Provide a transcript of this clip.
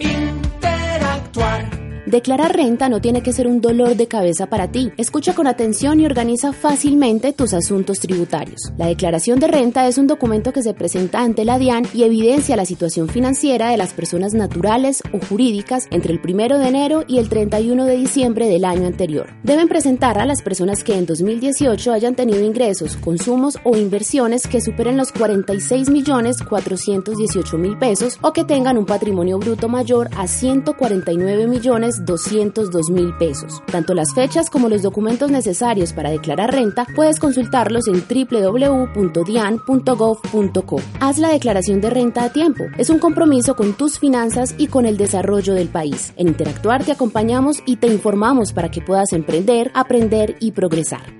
Interactuar. Declarar renta no tiene que ser un dolor de cabeza para ti. Escucha con atención y organiza fácilmente tus asuntos tributarios. La declaración de renta es un documento que se presenta ante la DIAN y evidencia la situación financiera de las personas naturales o jurídicas entre el 1 de enero y el 31 de diciembre del año anterior. Deben presentar a las personas que en 2018 hayan tenido ingresos, consumos o inversiones que superen los 46 millones 418 mil pesos o que tengan un patrimonio bruto mayor a 149 millones 202 mil pesos. Tanto las fechas como los documentos necesarios para declarar renta puedes consultarlos en www.dian.gov.co. Haz la declaración de renta a tiempo. Es un compromiso con tus finanzas y con el desarrollo del país. En Interactuar te acompañamos y te informamos para que puedas emprender, aprender y progresar.